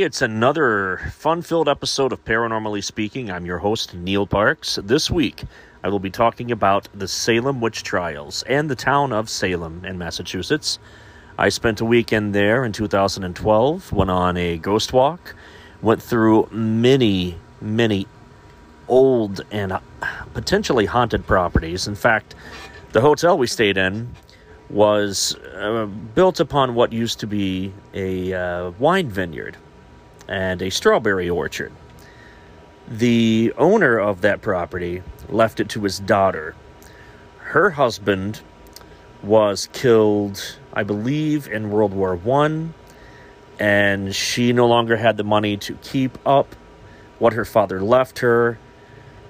It's another fun filled episode of Paranormally Speaking. I'm your host, Neil Parks. This week, I will be talking about the Salem witch trials and the town of Salem in Massachusetts. I spent a weekend there in 2012, went on a ghost walk, went through many, many old and potentially haunted properties. In fact, the hotel we stayed in was uh, built upon what used to be a uh, wine vineyard and a strawberry orchard. The owner of that property left it to his daughter. Her husband was killed, I believe, in World War One, and she no longer had the money to keep up what her father left her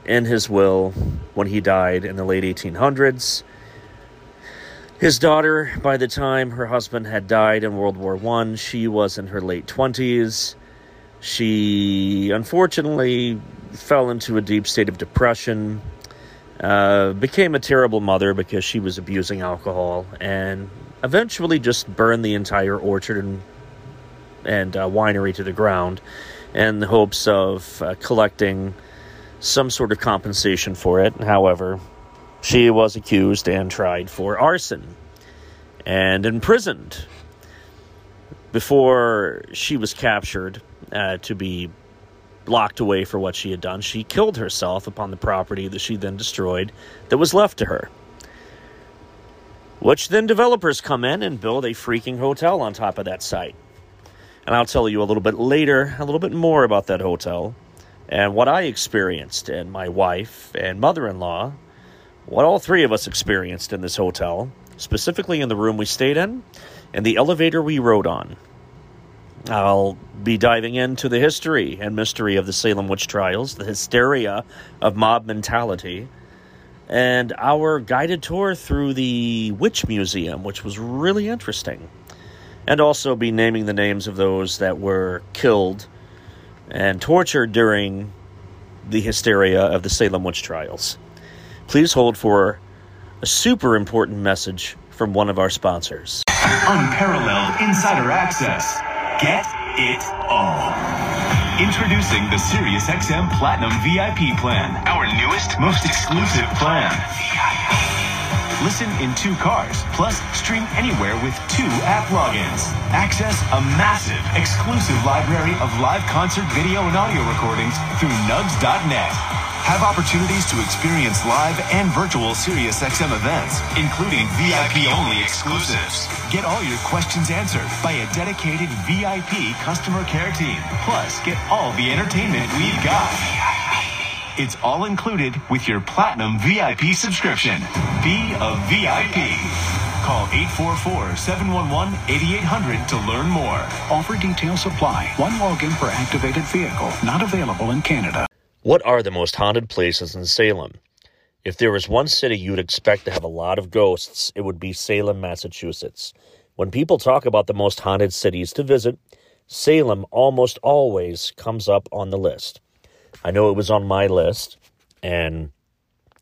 in his will when he died in the late 1800s. His daughter, by the time her husband had died in World War One, she was in her late 20s. She unfortunately fell into a deep state of depression, uh, became a terrible mother because she was abusing alcohol, and eventually just burned the entire orchard and, and uh, winery to the ground in the hopes of uh, collecting some sort of compensation for it. However, she was accused and tried for arson and imprisoned before she was captured uh, to be locked away for what she had done. She killed herself upon the property that she then destroyed that was left to her. Which then developers come in and build a freaking hotel on top of that site. And I'll tell you a little bit later, a little bit more about that hotel and what I experienced, and my wife and mother in law what all three of us experienced in this hotel, specifically in the room we stayed in and the elevator we rode on. I'll be diving into the history and mystery of the Salem witch trials, the hysteria of mob mentality, and our guided tour through the Witch Museum, which was really interesting. And also be naming the names of those that were killed and tortured during the hysteria of the Salem witch trials. Please hold for a super important message from one of our sponsors. Unparalleled insider access. Get it all. Introducing the SiriusXM Platinum VIP plan, our newest, most exclusive plan. Listen in two cars, plus stream anywhere with two app logins. Access a massive, exclusive library of live concert video and audio recordings through nugs.net. Have opportunities to experience live and virtual SiriusXM events, including VIP-only exclusives. Get all your questions answered by a dedicated VIP customer care team. Plus, get all the entertainment we've got. It's all included with your Platinum VIP subscription. Be a VIP. Call 844-711-8800 to learn more. Offer details apply. One login per activated vehicle. Not available in Canada. What are the most haunted places in Salem? If there was one city you'd expect to have a lot of ghosts, it would be Salem, Massachusetts. When people talk about the most haunted cities to visit, Salem almost always comes up on the list. I know it was on my list, and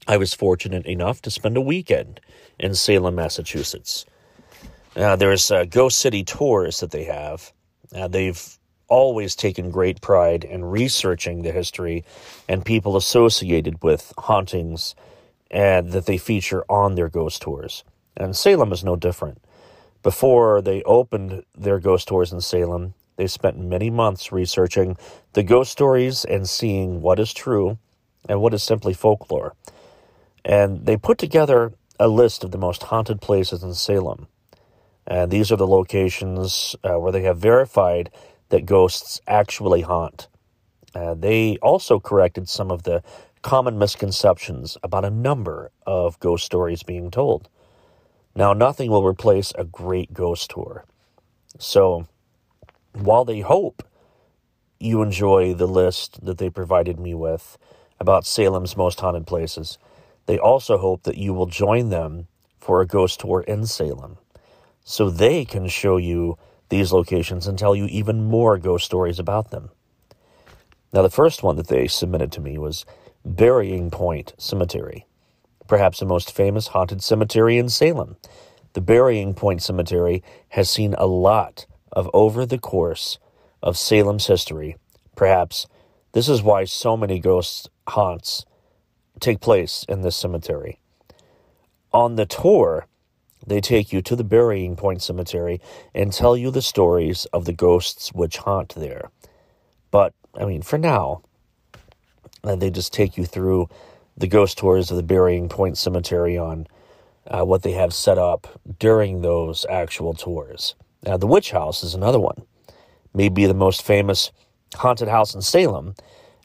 I was fortunate enough to spend a weekend in Salem, Massachusetts. Uh, there's uh, ghost city tours that they have. Uh, they've always taken great pride in researching the history and people associated with hauntings and that they feature on their ghost tours. And Salem is no different. Before they opened their ghost tours in Salem, they spent many months researching the ghost stories and seeing what is true and what is simply folklore. And they put together a list of the most haunted places in Salem. And these are the locations uh, where they have verified that ghosts actually haunt. Uh, they also corrected some of the common misconceptions about a number of ghost stories being told. Now, nothing will replace a great ghost tour. So, while they hope you enjoy the list that they provided me with about Salem's most haunted places, they also hope that you will join them for a ghost tour in Salem so they can show you these locations and tell you even more ghost stories about them. Now, the first one that they submitted to me was Burying Point Cemetery, perhaps the most famous haunted cemetery in Salem. The Burying Point Cemetery has seen a lot of over the course of Salem's history. Perhaps this is why so many ghost haunts take place in this cemetery. On the tour, they take you to the Burying Point Cemetery and tell you the stories of the ghosts which haunt there. But, I mean, for now, uh, they just take you through the ghost tours of the Burying Point Cemetery on uh, what they have set up during those actual tours. Now, the Witch House is another one, maybe the most famous haunted house in Salem,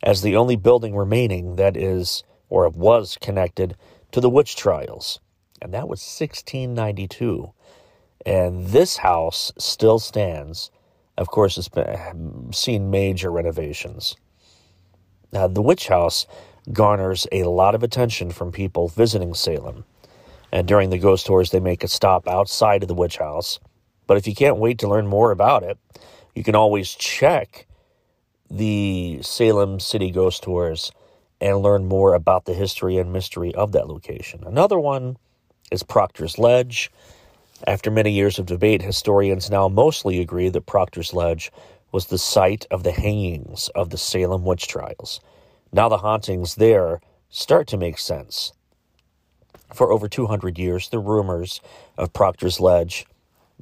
as the only building remaining that is or was connected to the witch trials and that was 1692. And this house still stands. Of course, it's been, seen major renovations. Now, the witch house garners a lot of attention from people visiting Salem. And during the ghost tours, they make a stop outside of the witch house. But if you can't wait to learn more about it, you can always check the Salem City Ghost Tours and learn more about the history and mystery of that location. Another one is Proctor's Ledge. After many years of debate, historians now mostly agree that Proctor's Ledge was the site of the hangings of the Salem witch trials. Now the hauntings there start to make sense. For over 200 years, the rumors of Proctor's Ledge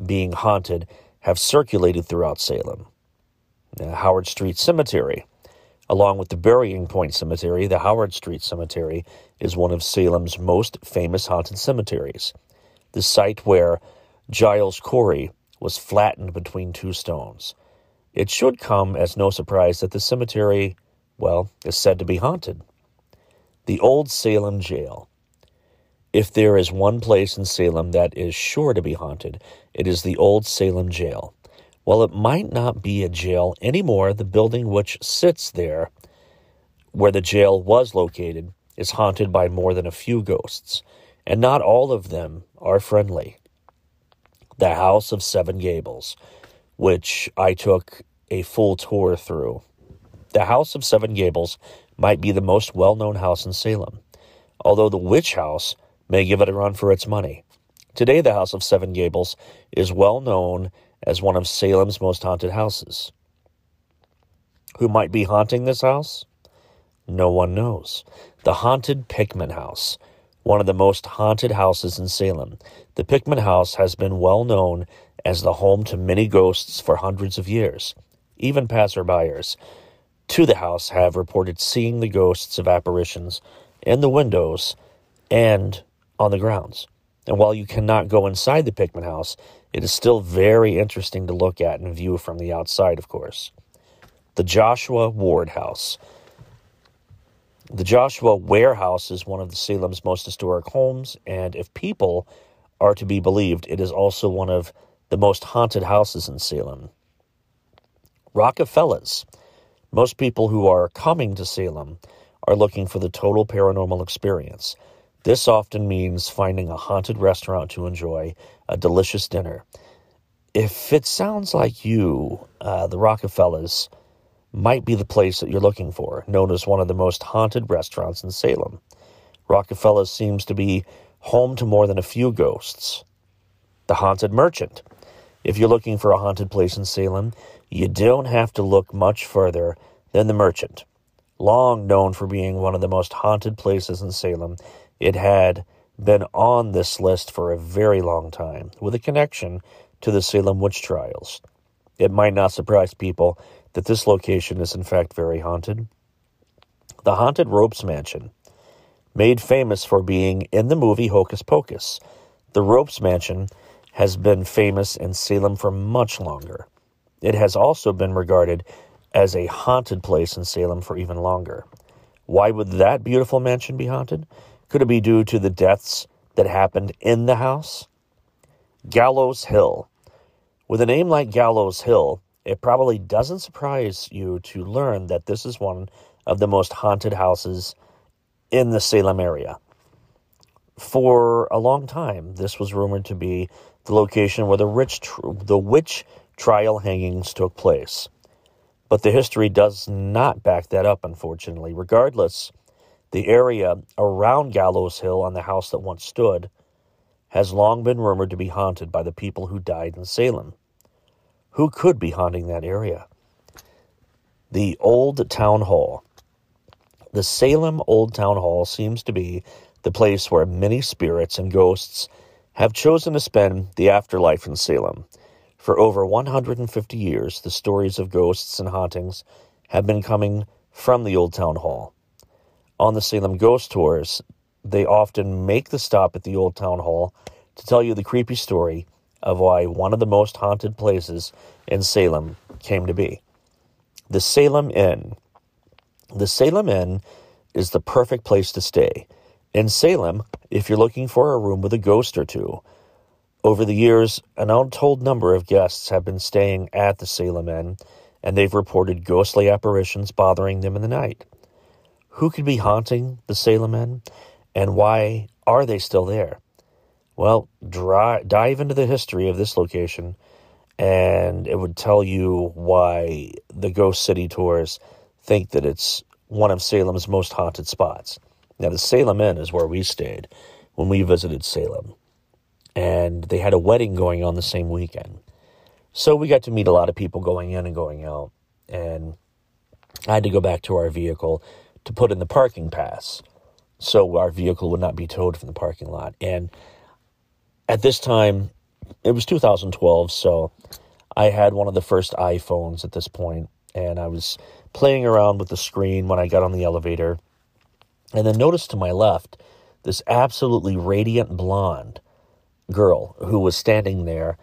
being haunted have circulated throughout Salem. Now, Howard Street Cemetery Along with the Burying Point Cemetery, the Howard Street Cemetery is one of Salem's most famous haunted cemeteries. The site where Giles Corey was flattened between two stones. It should come as no surprise that the cemetery, well, is said to be haunted. The Old Salem Jail. If there is one place in Salem that is sure to be haunted, it is the Old Salem Jail. Well, it might not be a jail anymore. The building which sits there, where the jail was located, is haunted by more than a few ghosts, and not all of them are friendly. The House of Seven Gables, which I took a full tour through. The House of Seven Gables might be the most well known house in Salem, although the Witch House may give it a run for its money. Today, the House of Seven Gables is well known as one of Salem's most haunted houses. Who might be haunting this house? No one knows. The Haunted Pickman House, one of the most haunted houses in Salem. The Pickman House has been well known as the home to many ghosts for hundreds of years. Even passerbyers to the house have reported seeing the ghosts of apparitions in the windows and on the grounds. And while you cannot go inside the Pickman house, it is still very interesting to look at and view from the outside, of course. The Joshua Ward House. The Joshua Ward House is one of the Salem's most historic homes, and if people are to be believed, it is also one of the most haunted houses in Salem. Rockafellas. Most people who are coming to Salem are looking for the total paranormal experience. This often means finding a haunted restaurant to enjoy a delicious dinner. If it sounds like you, uh, the Rockafellas might be the place that you're looking for, known as one of the most haunted restaurants in Salem. Rockafellas seems to be home to more than a few ghosts. The Haunted Merchant. If you're looking for a haunted place in Salem, you don't have to look much further than the Merchant. Long known for being one of the most haunted places in Salem, it had been on this list for a very long time, with a connection to the Salem witch trials. It might not surprise people that this location is in fact very haunted. The Haunted Ropes Mansion, made famous for being in the movie Hocus Pocus, the Ropes Mansion has been famous in Salem for much longer. It has also been regarded as a haunted place in Salem for even longer. Why would that beautiful mansion be haunted? Could it be due to the deaths that happened in the house? Gallows Hill. With a name like Gallows Hill, it probably doesn't surprise you to learn that this is one of the most haunted houses in the Salem area. For a long time, this was rumored to be the location where the, rich tr- the witch trial hangings took place. But the history does not back that up, unfortunately. Regardless, the area around Gallows Hill on the house that once stood has long been rumored to be haunted by the people who died in Salem. Who could be haunting that area? The Old Town Hall. The Salem Old Town Hall seems to be the place where many spirits and ghosts have chosen to spend the afterlife in Salem. For over 150 years, the stories of ghosts and hauntings have been coming from the Old Town Hall. On the Salem Ghost Tours, they often make the stop at the Old Town Hall to tell you the creepy story of why one of the most haunted places in Salem came to be. The Salem Inn. The Salem Inn is the perfect place to stay. In Salem, if you're looking for a room with a ghost or two, over the years, an untold number of guests have been staying at the Salem Inn, and they've reported ghostly apparitions bothering them in the night. Who could be haunting the Salem Inn, and why are they still there? Well, dry, dive into the history of this location, and it would tell you why the Ghost City tours think that it's one of Salem's most haunted spots. Now, the Salem Inn is where we stayed when we visited Salem, and they had a wedding going on the same weekend. So we got to meet a lot of people going in and going out, and I had to go back to our vehicle to put in the parking pass so our vehicle would not be towed from the parking lot. And at this time, it was 2012, so I had one of the first iPhones at this point, and I was playing around with the screen when I got on the elevator, and then noticed to my left this absolutely radiant blonde girl who was standing there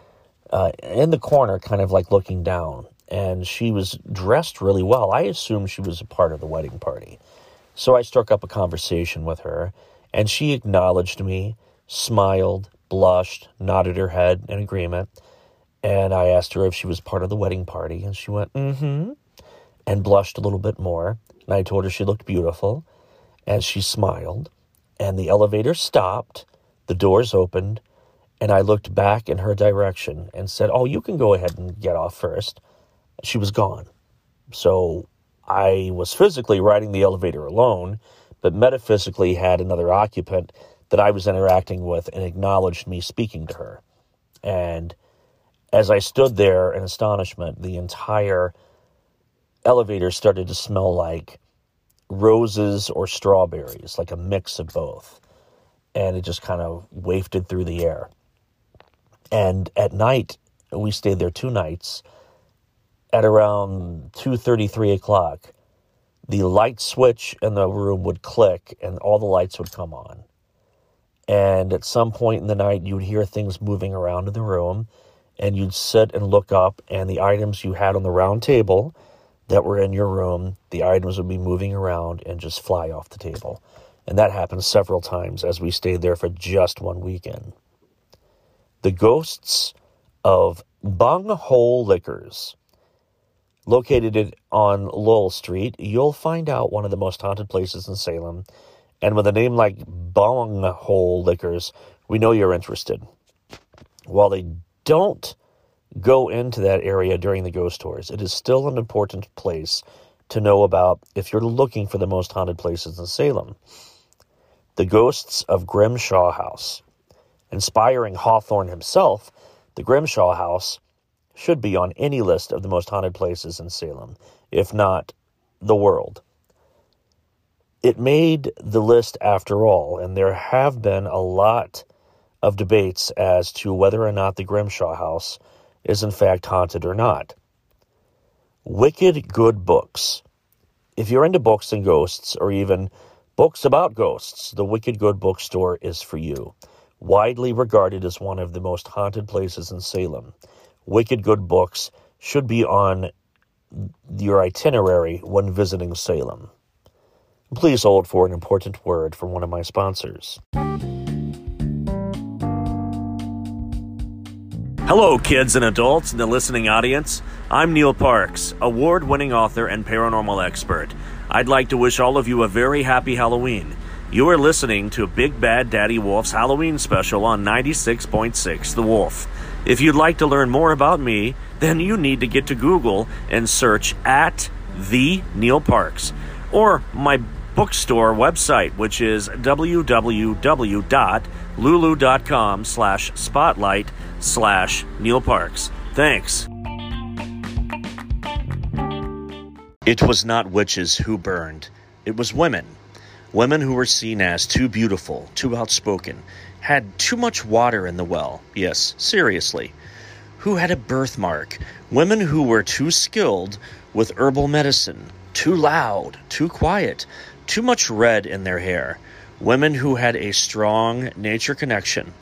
uh, in the corner, kind of like looking down, and she was dressed really well. I assumed she was a part of the wedding party. So I struck up a conversation with her, and she acknowledged me, smiled, blushed, nodded her head in agreement. And I asked her if she was part of the wedding party, and she went, mm hmm, and blushed a little bit more. And I told her she looked beautiful, and she smiled. And the elevator stopped, the doors opened, and I looked back in her direction and said, Oh, you can go ahead and get off first. She was gone. So I was physically riding the elevator alone, but metaphysically had another occupant that I was interacting with and acknowledged me speaking to her. And as I stood there in astonishment, the entire elevator started to smell like roses or strawberries, like a mix of both. And it just kind of wafted through the air. And at night, we stayed there two nights. At around 2.30, 3 o'clock, the light switch in the room would click and all the lights would come on. And at some point in the night, you'd hear things moving around in the room, and you'd sit and look up, and the items you had on the round table that were in your room, the items would be moving around and just fly off the table. And that happened several times as we stayed there for just one weekend. The ghosts of Bung Hole Liquors. Located on Lowell Street, you'll find out one of the most haunted places in Salem and with a name like Bung Hole Liquors, we know you're interested. While they don't go into that area during the ghost tours, it is still an important place to know about if you're looking for the most haunted places in Salem. The Ghosts of Grimshawe House. Inspiring Hawthorne himself, the Grimshawe House should be on any list of the most haunted places in Salem, if not the world it made the list after all, and there have been a lot of debates as to whether or not the Grimshawe house is in fact haunted or not. Wicked Good Books. If you're into books and ghosts, or even books about ghosts, the Wicked Good Bookstore is for you. Widely regarded as one of the most haunted places in Salem, Wicked Good Books should be on your itinerary when visiting Salem. Please hold for an important word from one of my sponsors. Hello, kids and adults in the listening audience. I'm Neil Parks, award winning author and paranormal expert. I'd like to wish all of you a very happy Halloween. You are listening to Big Bad Daddy Wolf's Halloween special on 96.6 The Wolf. If you'd like to learn more about me, then you need to get to Google and search at the Neil Parks or my bookstore website, which is www.lulu.com slash spotlight slash Neil Parks. Thanks. It was not witches who burned, it was women. Women who were seen as too beautiful, too outspoken, had too much water in the well. Yes, seriously. Who had a birthmark. Women who were too skilled with herbal medicine, too loud, too quiet, too much red in their hair. Women who had a strong nature connection.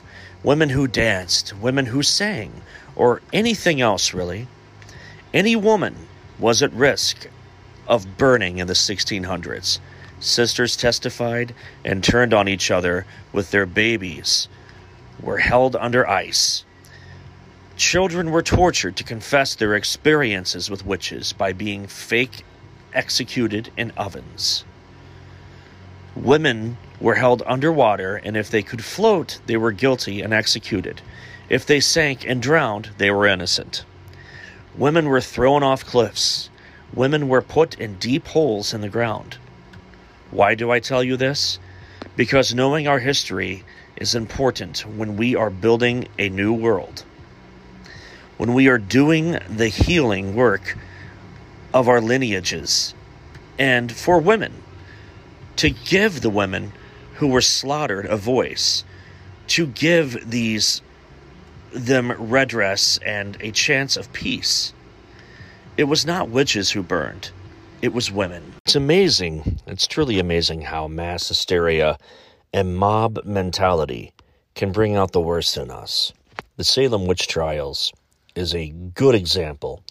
Women who danced, women who sang, or anything else really. Any woman was at risk of burning in the 1600s. Sisters testified and turned on each other with their babies, were held under ice. Children were tortured to confess their experiences with witches by being fake executed in ovens. Women were held underwater, and if they could float, they were guilty and executed. If they sank and drowned, they were innocent. Women were thrown off cliffs. Women were put in deep holes in the ground. Why do I tell you this? Because knowing our history is important when we are building a new world. When we are doing the healing work of our lineages. And for women, to give the women who were slaughtered a voice, to give these them redress and a chance of peace. It was not witches who burned, it was women. It's amazing, it's truly amazing how mass hysteria and mob mentality can bring out the worst in us. The Salem witch trials is a good example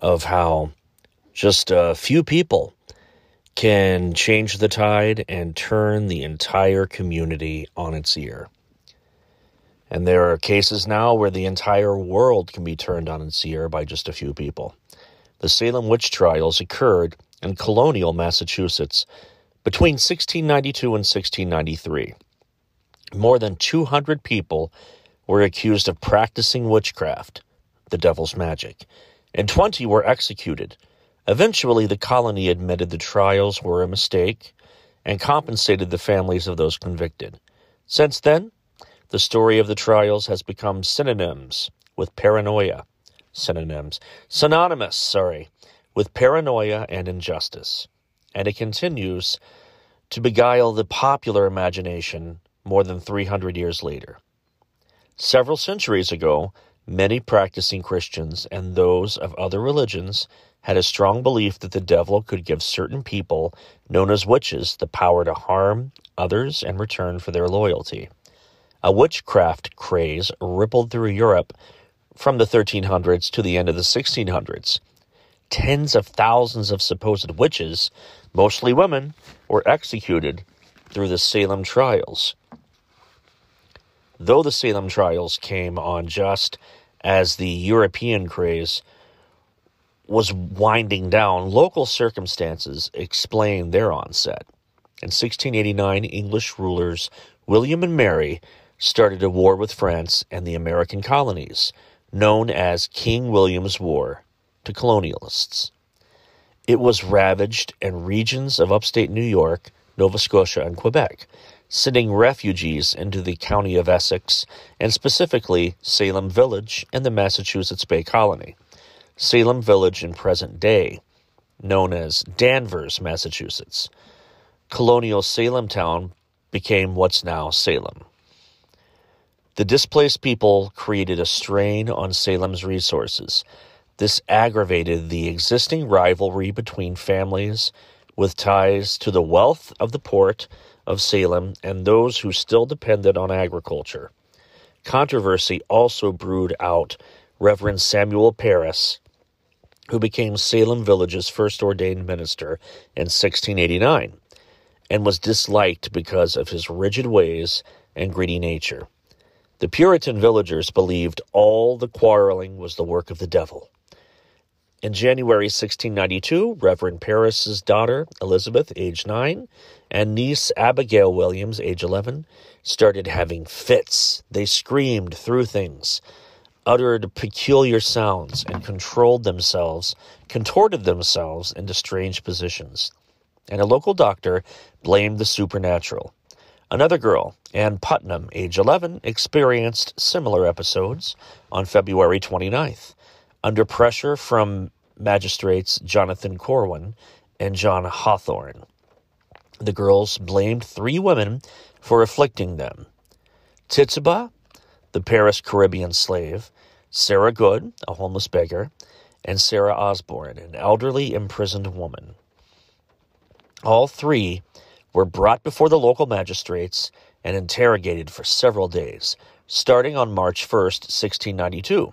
of how just a few people can change the tide and turn the entire community on its ear. And there are cases now where the entire world can be turned on its ear by just a few people. The Salem witch trials occurred in colonial Massachusetts between 1692 and 1693. More than 200 people were accused of practicing witchcraft, the devil's magic, and 20 were executed. Eventually, the colony admitted the trials were a mistake and compensated the families of those convicted. Since then, the story of the trials has become synonyms with paranoia. Synonyms. Synonymous, sorry, with paranoia and injustice. And it continues to beguile the popular imagination more than 300 years later. Several centuries ago, many practicing Christians and those of other religions had a strong belief that the devil could give certain people, known as witches, the power to harm others in return for their loyalty. A witchcraft craze rippled through Europe from the 1300s to the end of the 1600s. Tens of thousands of supposed witches, mostly women, were executed through the Salem trials. Though the Salem trials came on just as the European craze was winding down, local circumstances explained their onset. In 1689, English rulers William and Mary started a war with France and the American colonies, known as King William's War to colonialists. It was ravaged in regions of upstate New York, Nova Scotia, and Quebec, sending refugees into the county of Essex and specifically Salem Village and the Massachusetts Bay Colony. Salem Village in present day, known as Danvers, Massachusetts. Colonial Salem town became what's now Salem. The displaced people created a strain on Salem's resources. This aggravated the existing rivalry between families with ties to the wealth of the port of Salem and those who still depended on agriculture. Controversy also brewed out Reverend Samuel Parris, who became Salem Village's first ordained minister in 1689 and was disliked because of his rigid ways and greedy nature. The Puritan villagers believed all the quarreling was the work of the devil. In January 1692, Reverend Parris's daughter, Elizabeth, age 9, and niece Abigail Williams, age 11, started having fits. They screamed through things, uttered peculiar sounds, and controlled themselves, contorted themselves into strange positions. And a local doctor blamed the supernatural. Another girl, Ann Putnam, age 11, experienced similar episodes on February 29th. Under pressure from magistrates Jonathan Corwin and John Hathorne. The girls blamed three women for afflicting them Tituba, the Parris Caribbean slave, Sarah Good, a homeless beggar, and Sarah Osborne, an elderly imprisoned woman. All three were brought before the local magistrates and interrogated for several days, starting on March 1st, 1692.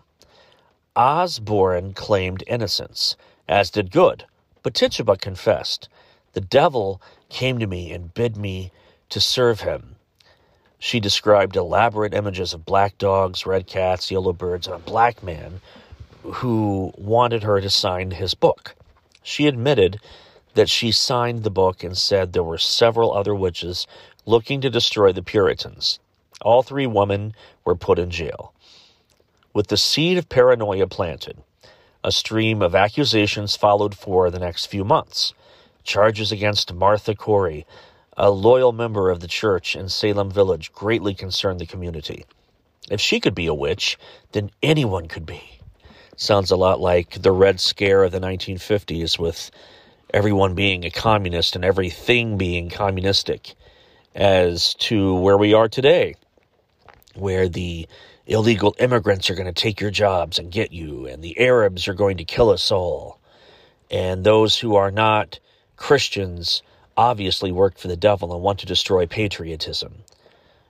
Osborne claimed innocence, as did Good, but Tituba confessed. The devil came to me and bid me to serve him. She described elaborate images of black dogs, red cats, yellow birds, and a black man who wanted her to sign his book. She admitted that she signed the book and said there were several other witches looking to destroy the Puritans. All three women were put in jail. With the seed of paranoia planted, a stream of accusations followed for the next few months. Charges against Martha Corey, a loyal member of the church in Salem Village, greatly concerned the community. If she could be a witch, then anyone could be. Sounds a lot like the Red Scare of the 1950s, with everyone being a communist and everything being communistic, as to where we are today, where the illegal immigrants are going to take your jobs and get you, and the Arabs are going to kill us all, and those who are not Christians obviously work for the devil and want to destroy patriotism.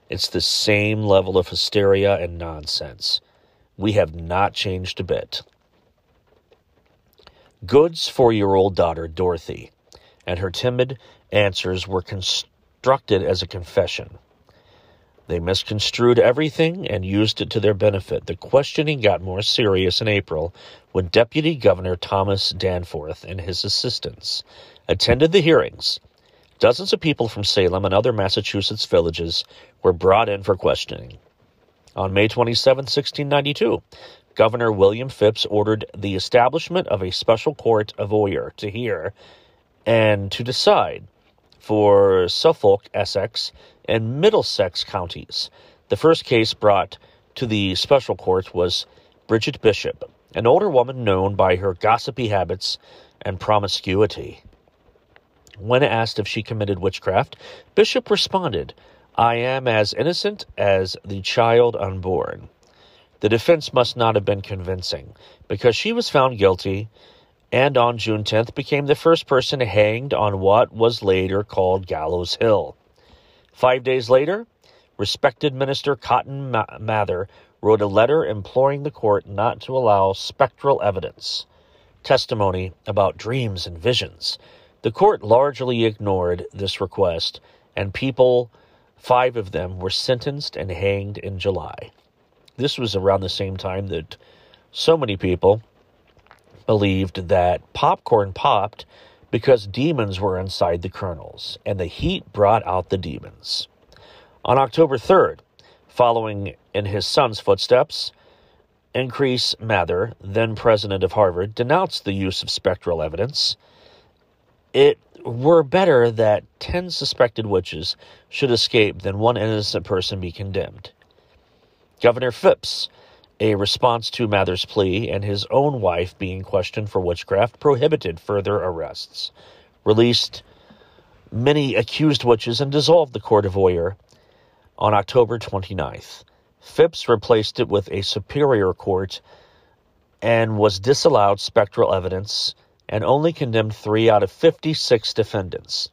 It's the same level of hysteria and nonsense. We have not changed a bit. Good's four year old daughter, Dorothy, and her timid answers were constructed as a confession. They misconstrued everything and used it to their benefit. The questioning got more serious in April when Deputy Governor Thomas Danforth and his assistants attended the hearings. Dozens of people from Salem and other Massachusetts villages were brought in for questioning. On May 27, 1692, Governor William Phips ordered the establishment of a special court of oyer to hear and to decide for Suffolk, Essex, and Middlesex counties. The first case brought to the special court was Bridget Bishop, an older woman known by her gossipy habits and promiscuity. When asked if she committed witchcraft, Bishop responded, I am as innocent as the child unborn. The defense must not have been convincing, because she was found guilty and on June 10th became the first person hanged on what was later called Gallows Hill. Five days later, respected Minister Cotton Mather wrote a letter imploring the court not to allow spectral evidence, testimony about dreams and visions. The court largely ignored this request, and people, five of them, were sentenced and hanged in July. This was around the same time that so many people believed that popcorn popped because demons were inside the kernels, and the heat brought out the demons. On October 3rd, following in his son's footsteps, Increase Mather, then president of Harvard, denounced the use of spectral evidence. It were better that 10 suspected witches should escape than one innocent person be condemned. Governor Phips, a response to Mather's plea and his own wife being questioned for witchcraft, prohibited further arrests, released many accused witches, and dissolved the Court of Oyer on October 29th. Phips replaced it with a superior court and was disallowed spectral evidence and only condemned three out of 56 defendants.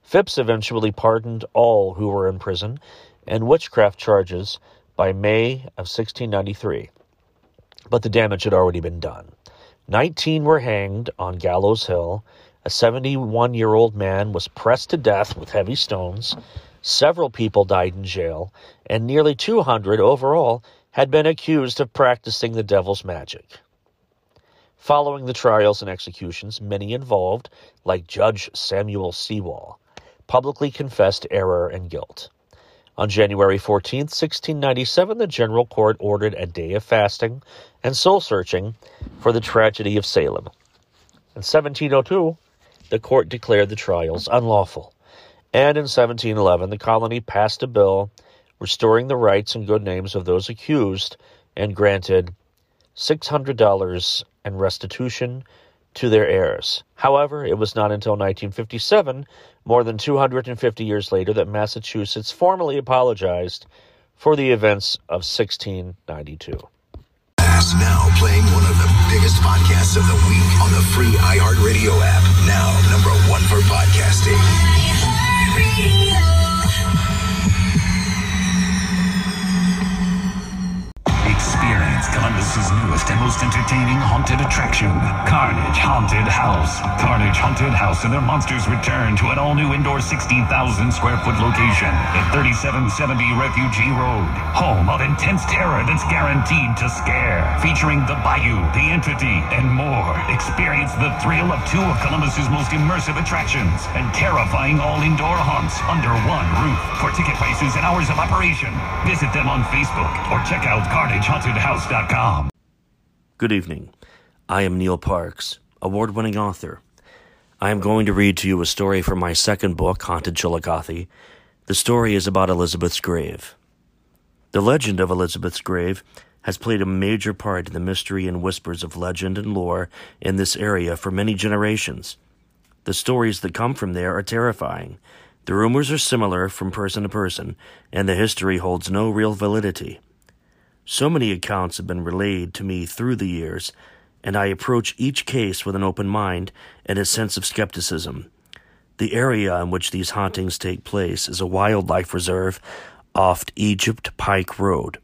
Phips eventually pardoned all who were in prison, and witchcraft charges by May of 1693, but the damage had already been done. Nineteen were hanged on Gallows Hill. A 71 year old man was pressed to death with heavy stones. Several people died in jail, and nearly 200 overall had been accused of practicing the devil's magic. Following the trials and executions, many involved, like Judge Samuel Sewall, publicly confessed error and guilt. On January 14, 1697, the General Court ordered a day of fasting and soul searching for the tragedy of Salem. In 1702, the court declared the trials unlawful. And in 1711, the colony passed a bill restoring the rights and good names of those accused and granted $600 in restitution to their heirs. However, it was not until 1957, more than 250 years later, that Massachusetts formally apologized for the events of 1692. Now playing one of the biggest podcasts of the week on the free iHeartRadio app. Now number one for podcasting. Experience Columbus's newest and most entertaining haunted attraction, Carnage Haunted House. Carnage Haunted House and their monsters return to an all-new indoor 60,000 square foot location at 3770 Refugee Road. Home of intense terror that's guaranteed to scare. Featuring The Bayou, The Entity, and more. Experience the thrill of two of Columbus's most immersive attractions and terrifying all-indoor haunts under one roof. For ticket prices and hours of operation, visit them on Facebook or check out CarnageHauntedHouse.com. Good evening. I am Neil Parks, award winning author. I am going to read to you a story from my second book, Haunted Chillicothe. The story is about Elizabeth's grave. The legend of Elizabeth's grave has played a major part in the mystery and whispers of legend and lore in this area for many generations. The stories that come from there are terrifying. The rumors are similar from person to person, and the history holds no real validity. So many accounts have been relayed to me through the years, and I approach each case with an open mind and a sense of skepticism. The area in which these hauntings take place is a wildlife reserve off Egypt Pike Road.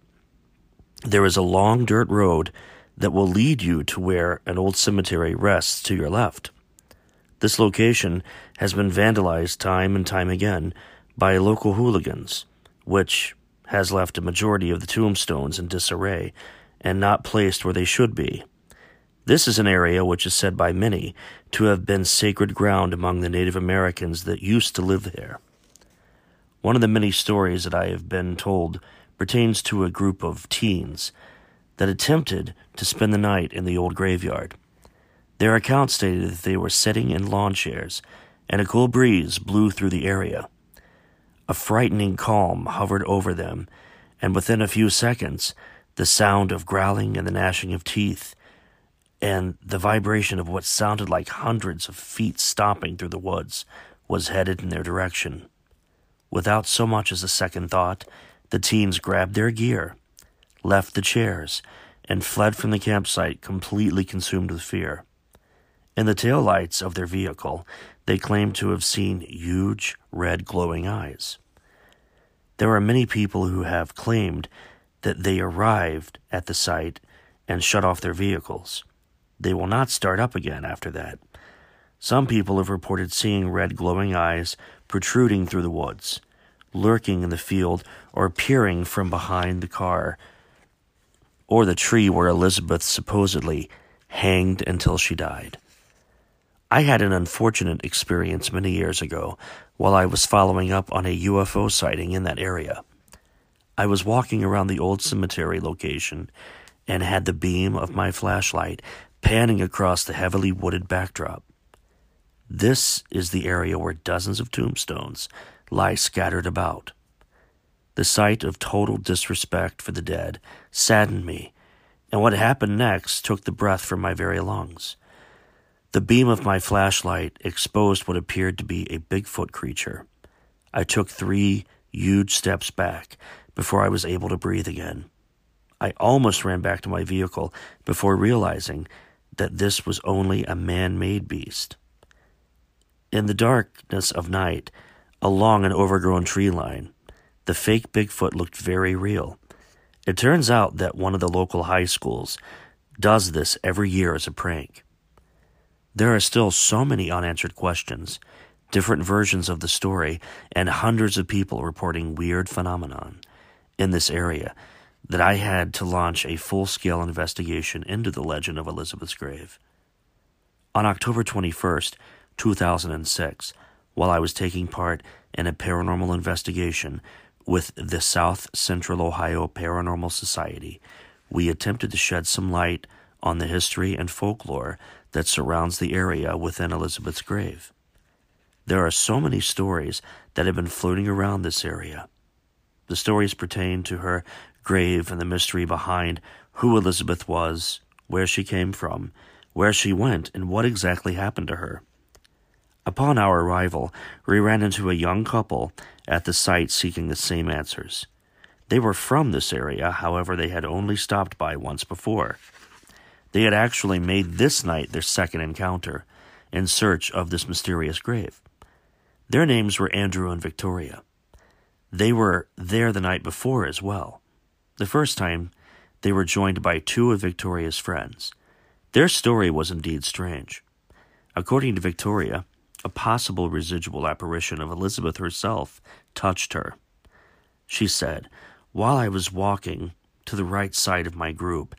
There is a long dirt road that will lead you to where an old cemetery rests to your left. This location has been vandalized time and time again by local hooligans, which has left a majority of the tombstones in disarray and not placed where they should be. This is an area which is said by many to have been sacred ground among the Native Americans that used to live there. One of the many stories that I have been told pertains to a group of teens that attempted to spend the night in the old graveyard. Their account stated that they were sitting in lawn chairs and a cool breeze blew through the area. A frightening calm hovered over them, and within a few seconds, the sound of growling and the gnashing of teeth, and the vibration of what sounded like hundreds of feet stomping through the woods, was headed in their direction. Without so much as a second thought, the teens grabbed their gear, left the chairs, and fled from the campsite completely consumed with fear. In the tail lights of their vehicle, they claim to have seen huge, red, glowing eyes. There are many people who have claimed that they arrived at the site and shut off their vehicles. They will not start up again after that. Some people have reported seeing red glowing eyes protruding through the woods, lurking in the field, or peering from behind the car or the tree where Elizabeth supposedly hanged until she died. I had an unfortunate experience many years ago while I was following up on a UFO sighting in that area. I was walking around the old cemetery location and had the beam of my flashlight panning across the heavily wooded backdrop. This is the area where dozens of tombstones lie scattered about. The sight of total disrespect for the dead saddened me, and what happened next took the breath from my very lungs. The beam of my flashlight exposed what appeared to be a Bigfoot creature. I took three huge steps back before I was able to breathe again. I almost ran back to my vehicle before realizing that this was only a man made beast. In the darkness of night, along an overgrown tree line, the fake Bigfoot looked very real. It turns out that one of the local high schools does this every year as a prank. There are still so many unanswered questions, different versions of the story, and hundreds of people reporting weird phenomenon in this area that I had to launch a full-scale investigation into the legend of Elizabeth's grave. On October 21st, 2006, while I was taking part in a paranormal investigation with the South Central Ohio Paranormal Society, we attempted to shed some light on the history and folklore that surrounds the area within Elizabeth's grave. There are so many stories that have been floating around this area. The stories pertain to her grave and the mystery behind who Elizabeth was, where she came from, where she went, and what exactly happened to her. Upon our arrival, we ran into a young couple at the site seeking the same answers. They were from this area, however, they had only stopped by once before. They had actually made this night their second encounter in search of this mysterious grave. Their names were Andrew and Victoria. They were there the night before as well. The first time, they were joined by two of Victoria's friends. Their story was indeed strange. According to Victoria, a possible residual apparition of Elizabeth herself touched her. She said, While I was walking to the right side of my group,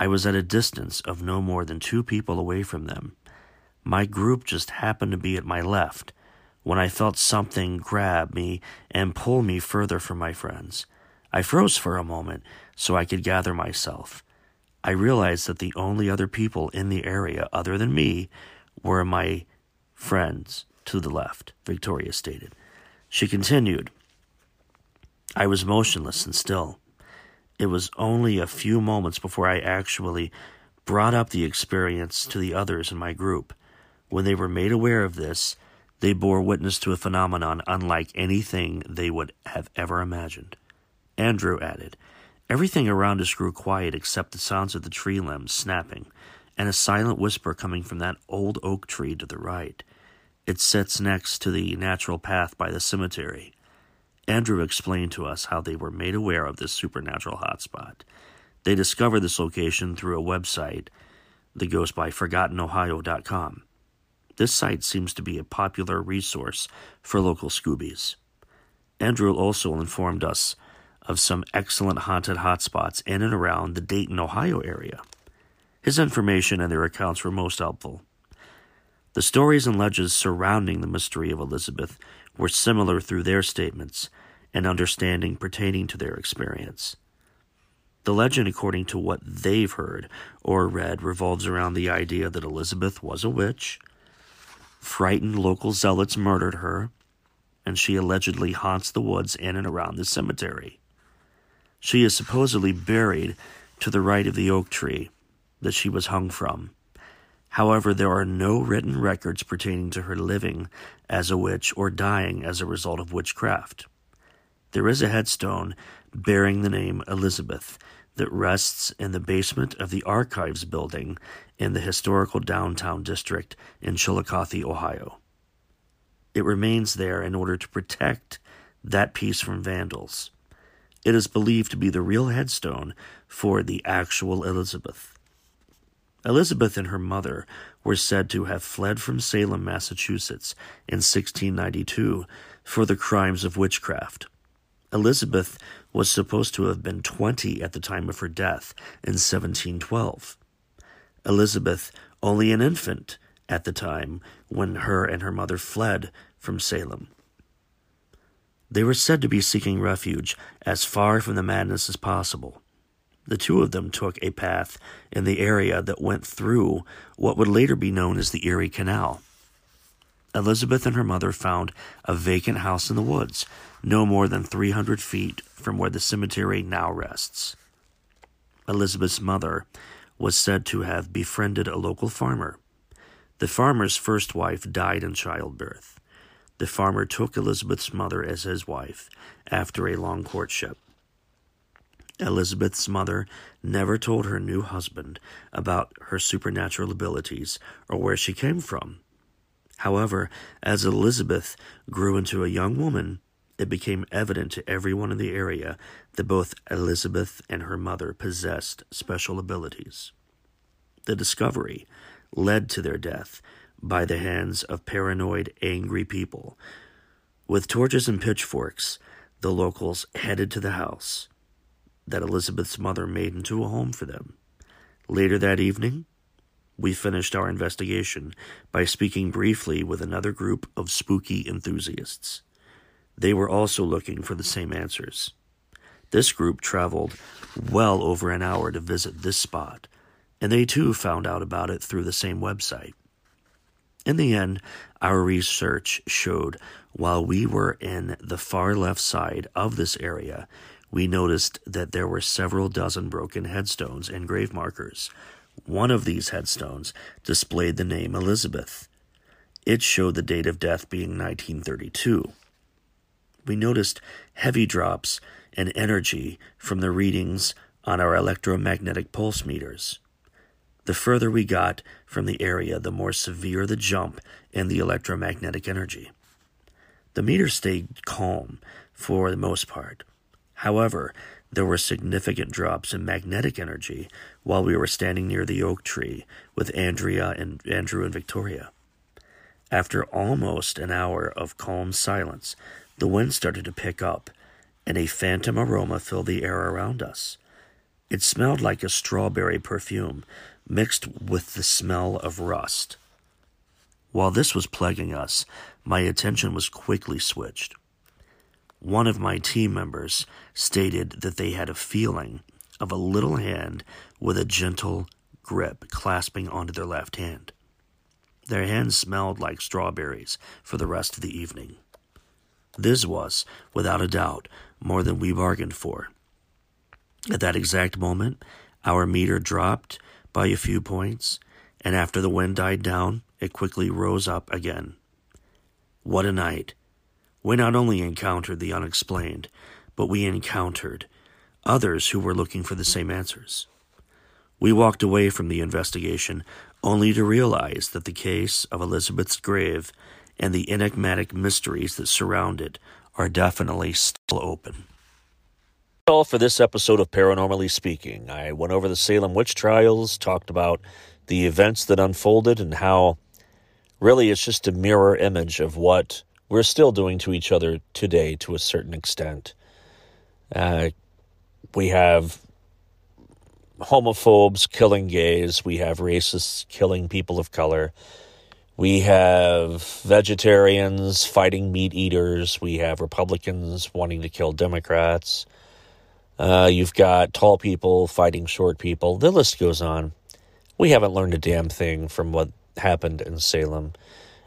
I was at a distance of no more than two people away from them. My group just happened to be at my left when I felt something grab me and pull me further from my friends. I froze for a moment so I could gather myself. I realized that the only other people in the area other than me were my friends to the left, Victoria stated. She continued, I was motionless and still. It was only a few moments before I actually brought up the experience to the others in my group. When they were made aware of this, they bore witness to a phenomenon unlike anything they would have ever imagined. Andrew added, Everything around us grew quiet except the sounds of the tree limbs snapping and a silent whisper coming from that old oak tree to the right. It sits next to the natural path by the cemetery. Andrew explained to us how they were made aware of this supernatural hotspot. They discovered this location through a website that goes by ForgottenOhio.com. This site seems to be a popular resource for local Scoobies. Andrew also informed us of some excellent haunted hotspots in and around the Dayton, Ohio area. His information and their accounts were most helpful. The stories and legends surrounding the mystery of Elizabeth were similar through their statements and understanding pertaining to their experience. The legend, according to what they've heard or read, revolves around the idea that Elizabeth was a witch Frightened local zealots murdered her, and she allegedly haunts the woods in and around the cemetery. She is supposedly buried to the right of the oak tree that she was hung from. However, there are no written records pertaining to her living as a witch or dying as a result of witchcraft. There is a headstone bearing the name Elizabeth that rests in the basement of the Archives building in the historical downtown district in Chillicothe, Ohio. It remains there in order to protect that piece from vandals. It is believed to be the real headstone for the actual Elizabeth. Elizabeth and her mother were said to have fled from Salem, Massachusetts in 1692 for the crimes of witchcraft. Elizabeth was supposed to have been 20 at the time of her death in 1712. Elizabeth, only an infant at the time when her and her mother fled from Salem. They were said to be seeking refuge as far from the madness as possible. The two of them took a path in the area that went through what would later be known as the Erie Canal. Elizabeth and her mother found a vacant house in the woods, no more than 300 feet from where the cemetery now rests. Elizabeth's mother was said to have befriended a local farmer. The farmer's first wife died in childbirth. The farmer took Elizabeth's mother as his wife after a long courtship. Elizabeth's mother never told her new husband about her supernatural abilities or where she came from. However, as Elizabeth grew into a young woman, it became evident to everyone in the area that both Elizabeth and her mother possessed special abilities. The discovery led to their death by the hands of paranoid, angry people. With torches and pitchforks, the locals headed to the house that Elizabeth's mother made into a home for them. Later that evening, we finished our investigation by speaking briefly with another group of spooky enthusiasts. They were also looking for the same answers. This group traveled well over an hour to visit this spot, and they too found out about it through the same website. In the end, our research showed while we were in the far left side of this area, we noticed that there were several dozen broken headstones and grave markers One of these headstones displayed the name Elizabeth. It showed the date of death being 1932. We noticed heavy drops in energy from the readings on our electromagnetic pulse meters. The further we got from the area, the more severe the jump in the electromagnetic energy. The meter stayed calm for the most part. However, there were significant drops in magnetic energy while we were standing near the oak tree with Andrea and Andrew and Victoria. After almost an hour of calm silence, the wind started to pick up, and a phantom aroma filled the air around us. It smelled like a strawberry perfume mixed with the smell of rust. While this was plaguing us, my attention was quickly switched. One of my team members stated that they had a feeling of a little hand with a gentle grip clasping onto their left hand. Their hand smelled like strawberries for the rest of the evening. This was, without a doubt, more than we bargained for. At that exact moment, our meter dropped by a few points, and after the wind died down, it quickly rose up again. What a night! We not only encountered the unexplained, but we encountered others who were looking for the same answers. We walked away from the investigation only to realize that the case of Elizabeth's grave and the enigmatic mysteries that surround it are definitely still open. That's All for this episode of Paranormally Speaking. I went over the Salem witch trials, talked about the events that unfolded, and how really it's just a mirror image of what we're still doing to each other today to a certain extent. Uh, we have homophobes killing gays, we have racists killing people of color, we have vegetarians fighting meat eaters, we have Republicans wanting to kill Democrats. Uh, you've got tall people fighting short people. The list goes on. We haven't learned a damn thing from what happened in Salem,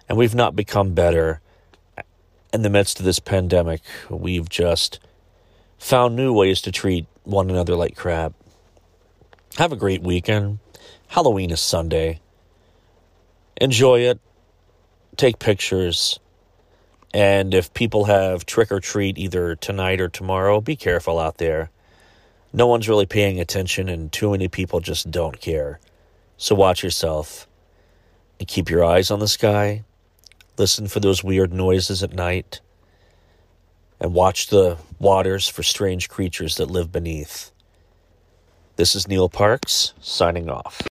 and we've not become better in the midst of this pandemic, we've just found new ways to treat one another like crap. Have a great weekend. Halloween is Sunday. Enjoy it. Take pictures. And if people have trick or treat either tonight or tomorrow, be careful out there. No one's really paying attention, and too many people just don't care. So watch yourself and keep your eyes on the sky listen for those weird noises at night, and watch the waters for strange creatures that live beneath. This is Neil Parks signing off.